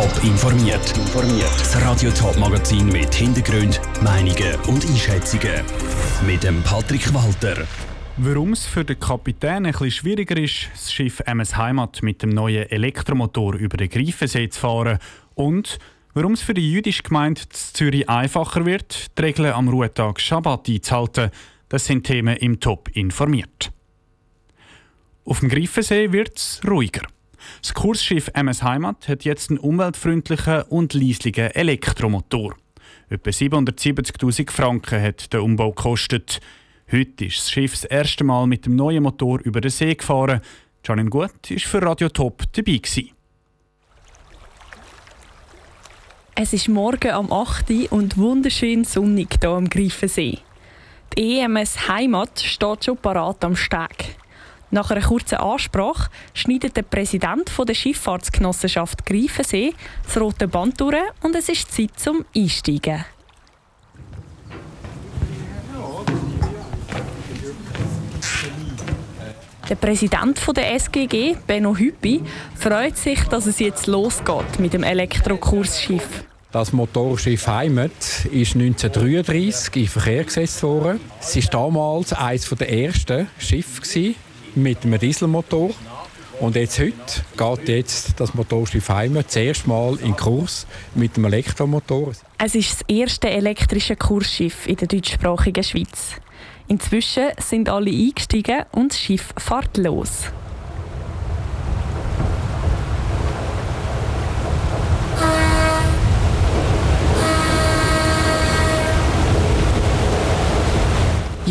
Top informiert. Das Radio Top Magazin mit Hintergrund, Meinungen und Einschätzungen mit dem Patrick Walter. Warum es für den Kapitän ein bisschen schwieriger ist, das Schiff MS Heimat mit dem neuen Elektromotor über den Greifensee zu fahren und warum es für die jüdische Gemeinde Zürich einfacher wird, die Regeln am Ruhetag Schabbat einzuhalten, das sind Themen im Top informiert. Auf dem Greifensee wird es ruhiger. Das Kursschiff MS Heimat hat jetzt einen umweltfreundlichen und leislichen Elektromotor. Etwa 770.000 Franken hat der Umbau gekostet. Heute ist das Schiff das erste Mal mit dem neuen Motor über den See gefahren. Janine Gut war für Radio Top dabei. Gewesen. Es ist morgen am 8. Uhr und wunderschön sonnig hier am Greifensee. Die EMS Heimat steht schon parat am Steg. Nach einer kurzen Ansprache schneidet der Präsident der Schifffahrtsgenossenschaft Greifensee das rote Band durch und es ist Zeit zum Einsteigen. Der Präsident der SGG, Benno Hüppi, freut sich, dass es jetzt losgeht mit dem Elektrokursschiff. Das Motorschiff Heimat ist 1933 in Verkehr gesetzt worden. Es war damals eines der ersten Schiffe mit einem Dieselmotor. Und jetzt heute geht jetzt das Motorschiff Heimat das erste Mal in Kurs mit dem Elektromotor. Es ist das erste elektrische Kursschiff in der deutschsprachigen Schweiz. Inzwischen sind alle eingestiegen und das Schiff fährt los.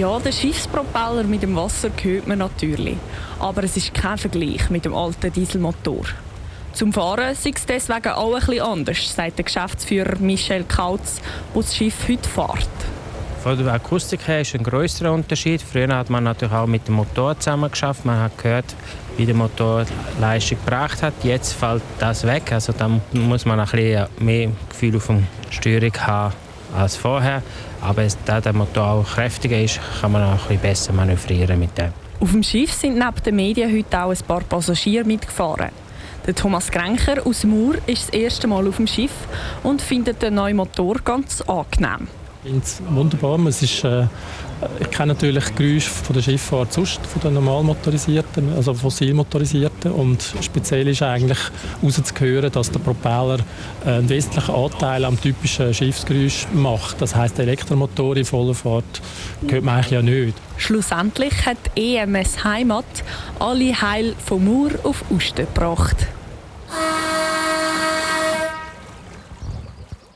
Ja, den Schiffspropeller mit dem Wasser hört man natürlich. Aber es ist kein Vergleich mit dem alten Dieselmotor. Zum Fahren sei es deswegen auch ein bisschen anders, sagt der Geschäftsführer Michel Kautz, der das Schiff heute fährt. Von der Akustik her ist ein größerer Unterschied. Früher hat man natürlich auch mit dem Motor zusammen geschafft. Man hat gehört, wie der Motor Leistung gebracht hat. Jetzt fällt das weg. Also da muss man ein bisschen mehr Gefühl auf der Steuerung haben als vorher. Aber da der Motor auch kräftiger ist, kann man auch ein besser manövrieren mit dem. Auf dem Schiff sind neben den Medien heute auch ein paar Passagiere mitgefahren. Der Thomas Grencher aus Mur ist das erste Mal auf dem Schiff und findet den neuen Motor ganz angenehm. Ich finde es wunderbar. Äh, ich kenne natürlich Geräusche von der Schifffahrt sonst, von den normal motorisierten, also fossilmotorisierten. Und speziell ist eigentlich herauszuhören, dass der Propeller äh, einen wesentlichen Anteil am typischen Schiffsgeräusch macht. Das der Elektromotor in voller Fahrt hört man eigentlich ja nicht. Schlussendlich hat EMS Heimat alle Heil vom Mur auf Uster gebracht.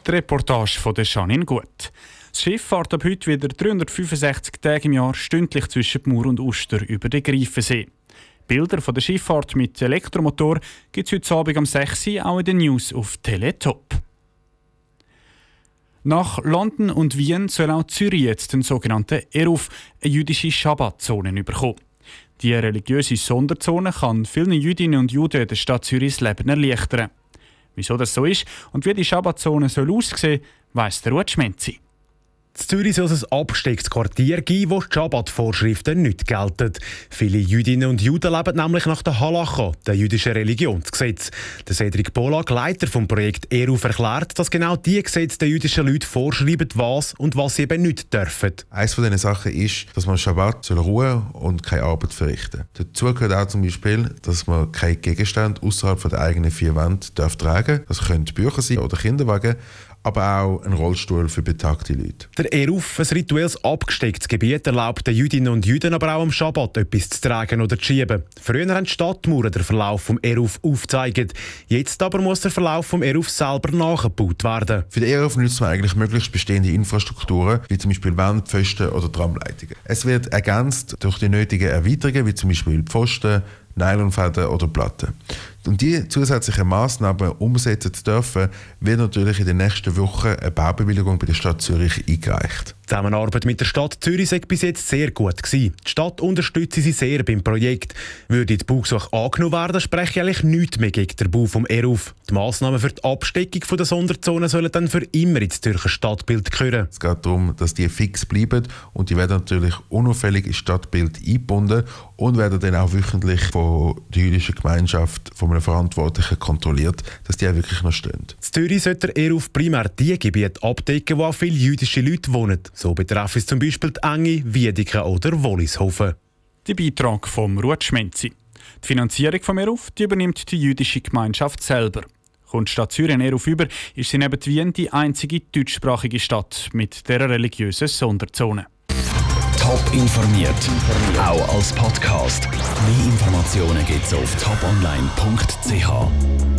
Die Reportage von Janine Gut. Das Schiff fährt ab heute wieder 365 Tage im Jahr stündlich zwischen Mur und Uster über den Greifensee. Bilder von der Schifffahrt mit Elektromotor gibt es heute Abend um 6 Uhr auch in den News auf Teletop. Nach London und Wien soll auch Zürich jetzt den sogenannten Eruf, eine jüdische Schabbatzone, bekommen. Die religiöse Sonderzone kann vielen Jüdinnen und Juden der Stadt Zürich das Leben erleichtern. Wieso das so ist und wie die Schabbatzone soll aussehen, weiss der Ruth Schmenzi. In Zürich soll es ein abgestecktes Quartier geben, wo die Schabbat-Vorschriften nicht gelten. Viele Jüdinnen und Juden leben nämlich nach der Halacha, dem jüdischen Religionsgesetz. Der Cedric Polak, Leiter vom Projekt ERUF, erklärt, dass genau diese Gesetze den jüdischen Leuten vorschreiben, was und was sie eben nicht dürfen. Eines von diesen Sachen ist, dass man Schabbat soll und keine Arbeit verrichten Dazu gehört auch zum Beispiel, dass man keinen Gegenstand außerhalb der eigenen vier Wände darf tragen Das können Bücher sein oder Kinderwagen, aber auch ein Rollstuhl für betagte Leute. Der Eruf, ein rituelles abgestecktes Gebiet, erlaubt den Jüdinnen und Juden aber auch am Schabbat etwas zu tragen oder zu schieben. Früher haben die Stadtmauern den Verlauf vom Eruf aufgezeigt. Jetzt aber muss der Verlauf vom Eruf selber nachgebaut werden. Für den Eruf nutzt man eigentlich möglichst bestehende Infrastrukturen, wie zum Beispiel Wände, Pfosten oder Tramleitungen. Es wird ergänzt durch die nötigen Erweiterungen, wie zum Beispiel Pfosten, Nylonfäden oder Platten. Um diese zusätzlichen Massnahmen umsetzen zu dürfen, wird natürlich in den nächsten Wochen eine Baubewilligung bei der Stadt Zürich eingereicht. Die Zusammenarbeit mit der Stadt Zürich sei bis jetzt sehr gut gewesen. Die Stadt unterstütze sie sehr beim Projekt. Würde die Baugesuche angenommen werden, spreche eigentlich nichts mehr gegen den Bau vom ERUF. Die Massnahmen für die Absteckung der Sonderzone sollen dann für immer ins Zürcher Stadtbild gehören. Es geht darum, dass die fix bleiben und die werden natürlich unauffällig ins Stadtbild eingebunden und werden dann auch wöchentlich von der jüdischen Gemeinschaft vom einem Verantwortlichen kontrolliert, dass die auch wirklich noch stehen. In Zürich sollte er eher auf primär die Gebiete abdecken, wo auch viele jüdische Leute wohnen. So betrifft es zum Beispiel die Enge, Wiedeke oder Wollishofen. Der Beitrag vom Ruth Schmenzi. Die Finanzierung von Eruf die übernimmt die jüdische Gemeinschaft selber. Kommt die Stadt Zürich Eruf über, ist sie neben Wien die einzige deutschsprachige Stadt mit dieser religiösen Sonderzone. Top informiert, auch als Podcast. Mehr Informationen gibt es auf toponline.ch.